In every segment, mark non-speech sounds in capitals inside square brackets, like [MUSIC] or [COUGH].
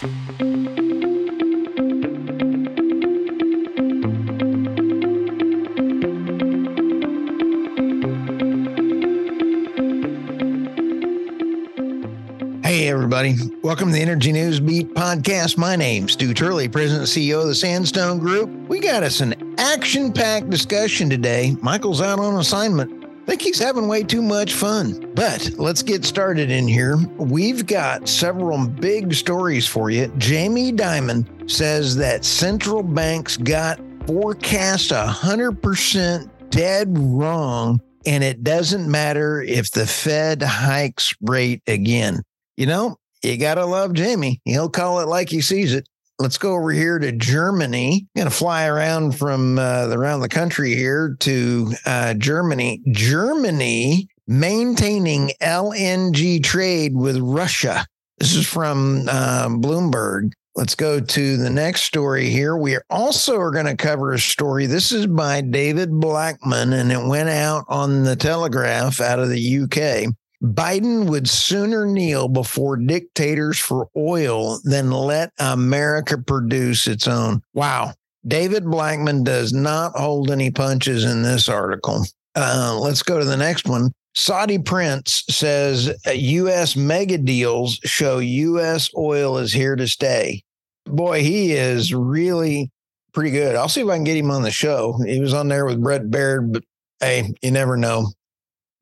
Hey, everybody. Welcome to the Energy News Beat podcast. My name's Stu Turley, President and CEO of the Sandstone Group. We got us an action packed discussion today. Michael's out on assignment. Think he's having way too much fun. But let's get started in here. We've got several big stories for you. Jamie Dimon says that central banks got forecast 100% dead wrong, and it doesn't matter if the Fed hikes rate again you know, you got to love Jamie. He'll call it like he sees it. Let's go over here to Germany. I'm going to fly around from uh, around the country here to uh, Germany. Germany maintaining LNG trade with Russia. This is from uh, Bloomberg. Let's go to the next story here. We also are going to cover a story. This is by David Blackmon, and it went out on the Telegraph out of the UK. Biden would sooner kneel before dictators for oil than let America produce its own. Wow. David Blackmon does not hold any punches in this article. Uh, let's go to the next one. Saudi Prince says U.S. mega deals show U.S. oil is here to stay. Boy, he is really pretty good. I'll see if I can get him on the show. He was on there with Bret Baier, but hey, you never know.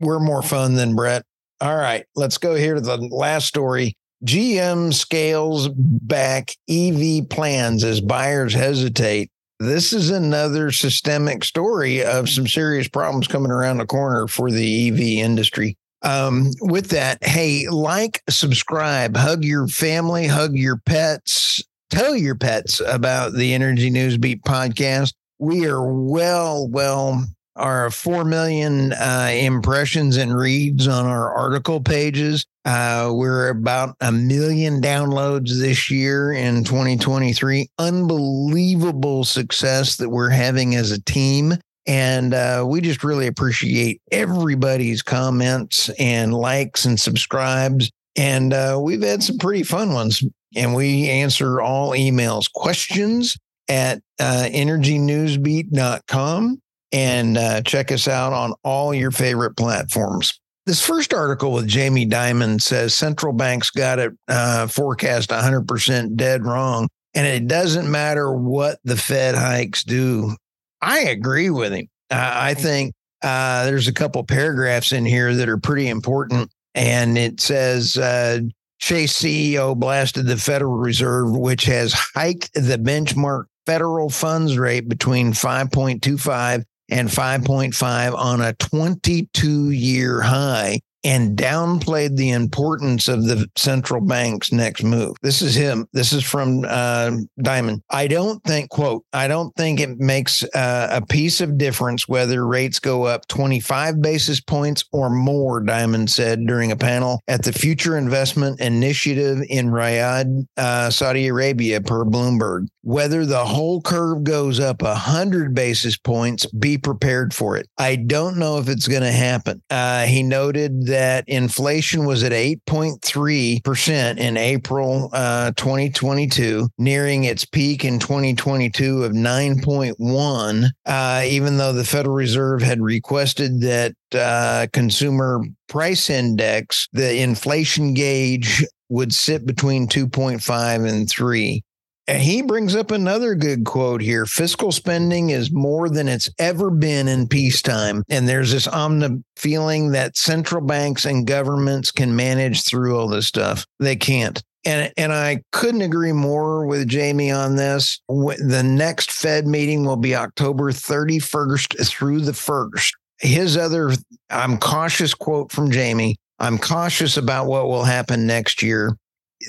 We're more fun than Bret. All right, let's go here to the last story. GM scales back EV plans as buyers hesitate. This is another systemic story of some serious problems coming around the corner for the EV industry. Um, with that, hey, like, subscribe, hug your family, hug your pets, tell your pets about the Energy News Beat podcast. We are well, well our 4 million uh, impressions and reads on our article pages. Uh, we're about a million downloads this year in 2023. Unbelievable success that we're having as a team. And uh, we just really appreciate everybody's comments and likes and subscribes. And uh, we've had some pretty fun ones. And we answer all emails, questions at uh, energynewsbeat.com and uh, check us out on all your favorite platforms. This first article with Jamie Dimon says central banks got it uh, forecast 100% dead wrong, and it doesn't matter what the Fed hikes do. I agree with him. Uh, I think uh, there's a couple paragraphs in here that are pretty important, and it says uh, Chase CEO blasted the Federal Reserve, which has hiked the benchmark federal funds rate between 5.25 and 5.5 on a 22 year high and downplayed the importance of the central bank's next move. This is him. This is from uh, Dimon. I don't think, quote, I don't think it makes uh, a piece of difference whether rates go up 25 basis points or more, Dimon said during a panel at the Future Investment Initiative in Riyadh, uh, Saudi Arabia, per Bloomberg. Whether the whole curve goes up 100 basis points, be prepared for it. I don't know if it's going to happen. Uh, he noted that that inflation was at 8.3% in April uh, 2022, nearing its peak in 2022 of 9.1, uh, even though the Federal Reserve had requested that uh, consumer price index, the inflation gauge would sit between 2.5 and 3. He brings up another good quote here fiscal spending is more than it's ever been in peacetime. And there's this omni feeling that central banks and governments can manage through all this stuff. They can't. And, and I couldn't agree more with Jamie on this. The next Fed meeting will be October 31st through the 1st. His other, I'm cautious quote from Jamie I'm cautious about what will happen next year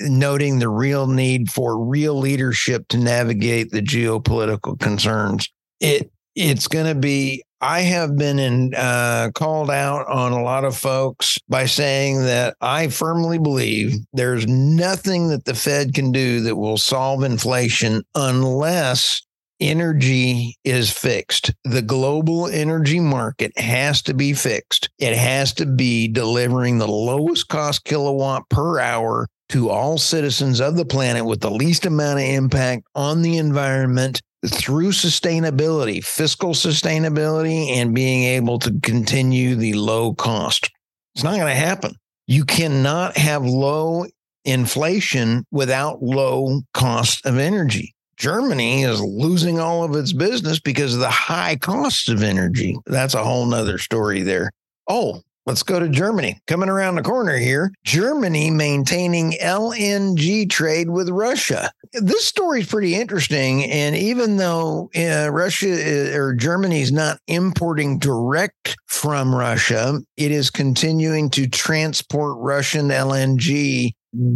noting the real need for real leadership to navigate the geopolitical concerns. It it's going to be. I have been in, uh, called out on a lot of folks by saying that I firmly believe there's nothing that the Fed can do that will solve inflation unless energy is fixed. The global energy market has to be fixed. It has to be delivering the lowest cost kilowatt per hour to all citizens of the planet with the least amount of impact on the environment through sustainability, fiscal sustainability, and being able to continue the low cost. It's not going to happen. You cannot have low inflation without low cost of energy. Germany is losing all of its business because of the high costs of energy. That's a whole nother story there. Oh, Let's go to Germany. Coming around the corner here, Germany maintaining LNG trade with Russia. This story is pretty interesting. And even though uh, Russia is, uh, or Germany is not importing direct from Russia, it is continuing to transport Russian LNG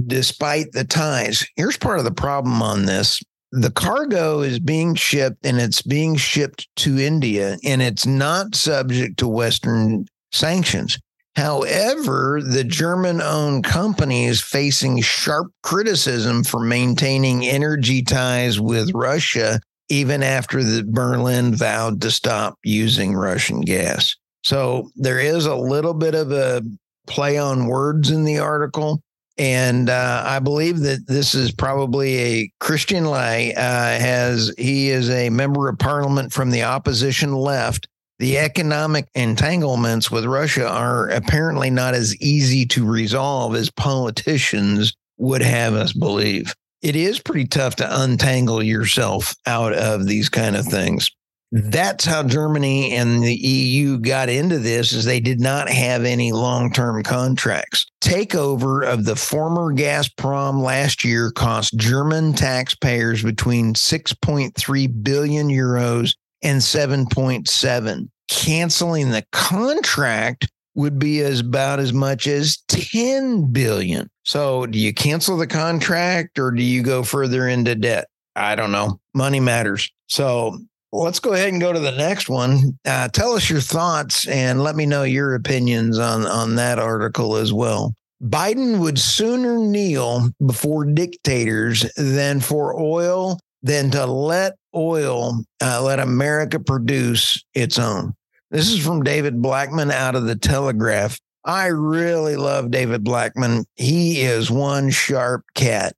despite the ties. Here's part of the problem on this the cargo is being shipped and it's being shipped to India and it's not subject to Western sanctions. However, the German owned company is facing sharp criticism for maintaining energy ties with Russia, even after the Berlin vowed to stop using Russian gas. So there is a little bit of a play on words in the article. And uh, I believe that this is probably a Christian Leye uh, has he is a member of parliament from the opposition left the economic entanglements with Russia are apparently not as easy to resolve as politicians would have us believe. It is pretty tough to untangle yourself out of these kind of things. Mm-hmm. That's how Germany and the EU got into this is they did not have any long-term contracts. Takeover of the former Gazprom last year cost German taxpayers between 6.3 billion euros and 7.7 canceling the contract would be as about as much as 10 billion. So do you cancel the contract or do you go further into debt? I don't know. Money matters. So let's go ahead and go to the next one. Uh, tell us your thoughts and let me know your opinions on, on that article as well. Biden would sooner kneel before dictators than for oil than to let oil, uh, let America produce its own. This is from David Blackmon out of the Telegraph. I really love David Blackmon. He is one sharp cat.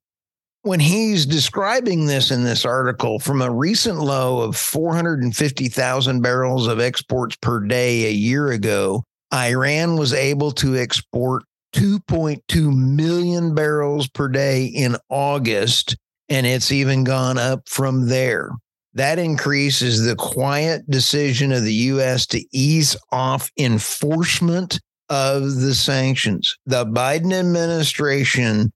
When he's describing this in this article, from a recent low of 450,000 barrels of exports per day a year ago, Iran was able to export 2.2 million barrels per day in August, and it's even gone up from there. That increase is the quiet decision of the U.S. to ease off enforcement of the sanctions. The Biden administration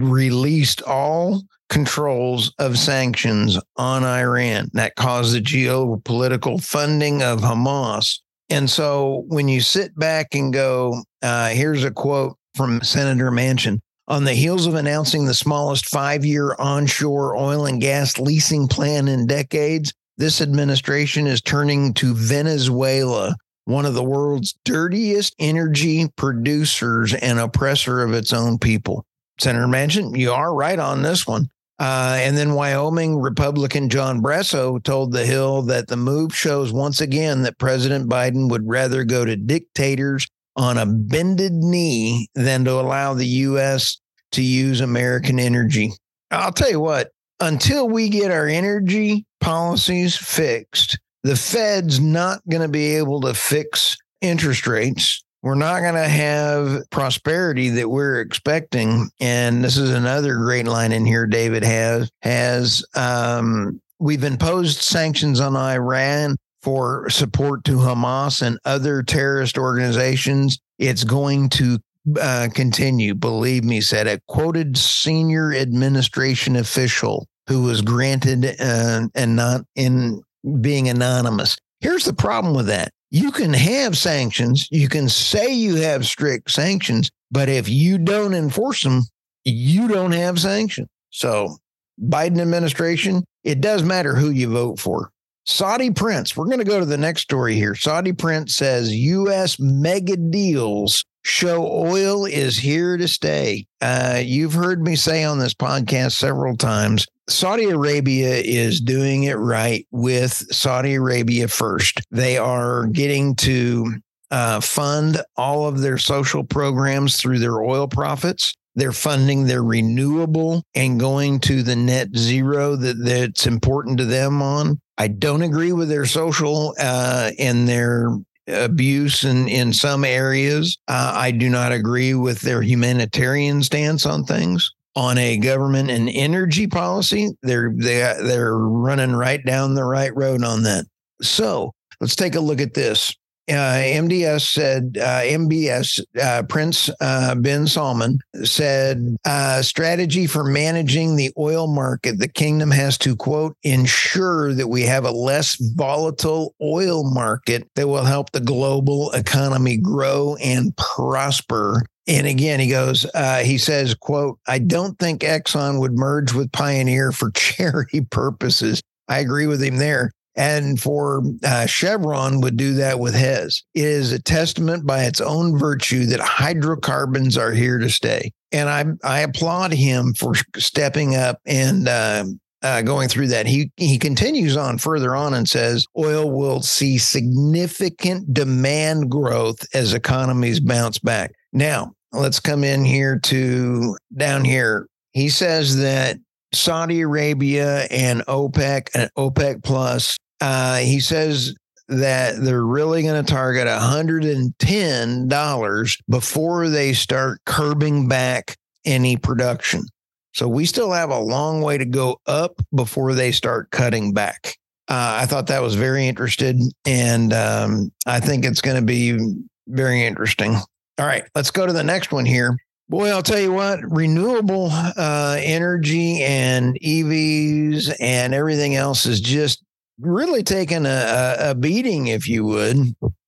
released all controls of sanctions on Iran. That caused the geopolitical funding of Hamas. And so when you sit back and go, uh, here's a quote from Senator Manchin on the heels of announcing the smallest five year onshore oil and gas leasing plan in decades, this administration is turning to Venezuela, one of the world's dirtiest energy producers and oppressor of its own people. Senator Manchin, you are right on this one. Uh, and then Wyoming Republican John Barrasso told The Hill that the move shows once again that President Biden would rather go to dictators on a bended knee than to allow the U.S. to use American energy. I'll tell you what, until we get our energy policies fixed, the Fed's not going to be able to fix interest rates. We're not going to have prosperity that we're expecting. And this is another great line in here David has has um, we've imposed sanctions on Iran for support to Hamas and other terrorist organizations. It's going to uh, continue, believe me, said a quoted senior administration official who was granted uh, and not in being anonymous. Here's the problem with that. You can have sanctions, you can say you have strict sanctions, but if you don't enforce them, you don't have sanctions. So, Biden administration, it does matter who you vote for. Saudi Prince, we're going to go to the next story here. Saudi Prince says U.S. mega deals show oil is here to stay. Uh, you've heard me say on this podcast several times Saudi Arabia is doing it right with Saudi Arabia first. They are getting to uh, fund all of their social programs through their oil profits. they're funding their renewable and going to the net zero that that's important to them on. I don't agree with their social uh, and their abuse in, in some areas. Uh, I do not agree with their humanitarian stance on things. On a government and energy policy, they're they, they're running right down the right road on that. So let's take a look at this MDS said, uh, MBS, uh, Prince uh, bin Salman said, uh, strategy for managing the oil market. The kingdom has to, quote, ensure that we have a less volatile oil market that will help the global economy grow and prosper. And again, he goes, uh, he says, quote, I don't think Exxon would merge with Pioneer for [LAUGHS] charity purposes. I agree with him there. And for uh, Chevron would do that with Hess. It is a testament by its own virtue that hydrocarbons are here to stay. And I, I applaud him for stepping up and uh, uh, going through that. He he continues on further on and says oil will see significant demand growth as economies bounce back. Now let's come in here to down here. He says that Saudi Arabia and OPEC and OPEC Plus uh, he says that they're really going to target $110 before they start curbing back any production. So we still have a long way to go up before they start cutting back. Uh, I thought that was very interested, and um, I think it's going to be very interesting. All right, let's go to the next one here. Boy, I'll tell you what, renewable uh, energy and EVs and everything else is just really taken a, a beating, if you would.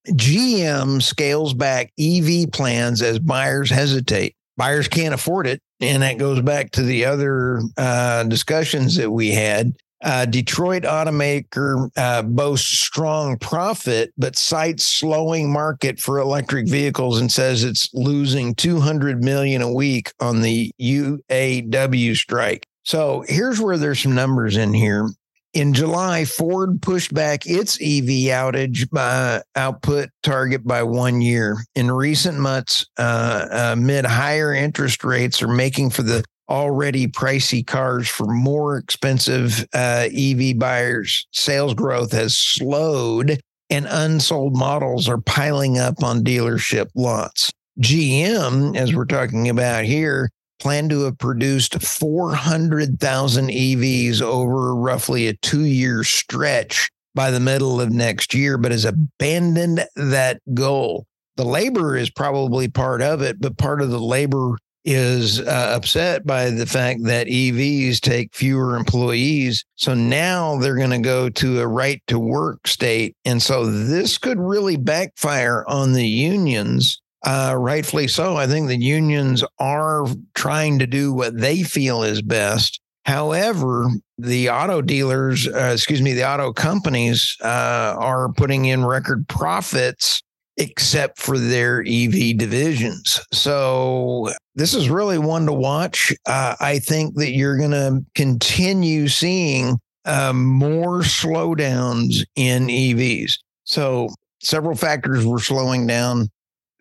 GM scales back EV plans as buyers hesitate. Buyers can't afford it. And that goes back to the other uh, discussions that we had. Uh, Detroit automaker uh, boasts strong profit, but cites slowing market for electric vehicles and says it's losing 200 million a week on the UAW strike. So here's where there's some numbers in here. In July, Ford pushed back its EV outage by output target by one year. In recent months, uh, amid higher interest rates, are making for the already pricey cars for more expensive uh, EV buyers. Sales growth has slowed, and unsold models are piling up on dealership lots. GM, as we're talking about here, plan to have produced 400,000 EVs over roughly a two year stretch by the middle of next year, but has abandoned that goal. The labor is probably part of it, but part of the labor is uh, upset by the fact that EVs take fewer employees. So now they're going to go to a right to work state. And so this could really backfire on the unions uh, rightfully so. I think the unions are trying to do what they feel is best. However, the auto dealers, uh, excuse me, the auto companies uh, are putting in record profits except for their EV divisions. So this is really one to watch. Uh, I think that you're going to continue seeing uh, more slowdowns in EVs. So several factors were slowing down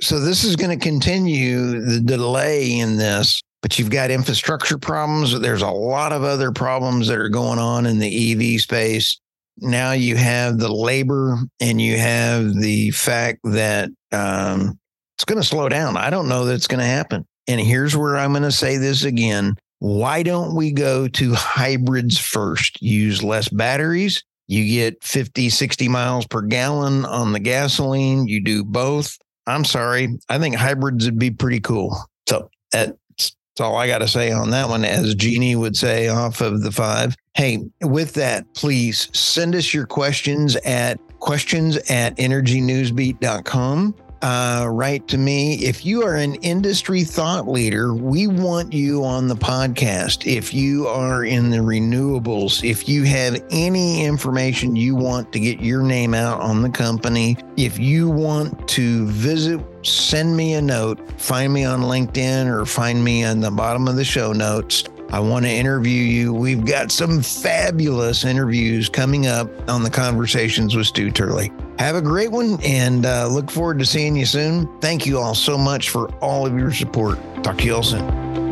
so this is going to continue the delay in this, but you've got infrastructure problems. There's a lot of other problems that are going on in the EV space. Now you have the labor and you have the fact that um, it's going to slow down. I don't know that it's going to happen. And here's where I'm going to say this again. Why don't we go to hybrids first? Use less batteries. You get 50, 60 miles per gallon on the gasoline. You do both I'm sorry. I think hybrids would be pretty cool. So that's, that's all I got to say on that one, as Jeannie would say off of the five. Hey, with that, please send us your questions at questions at energynewsbeat.com uh, write to me. If you are an industry thought leader, we want you on the podcast. If you are in the renewables, if you have any information you want to get your name out on the company, if you want to visit, send me a note, find me on LinkedIn or find me on the bottom of the show notes. I want to interview you. We've got some fabulous interviews coming up on the conversations with Stu Turley. Have a great one and uh, look forward to seeing you soon. Thank you all so much for all of your support. Talk to you all soon.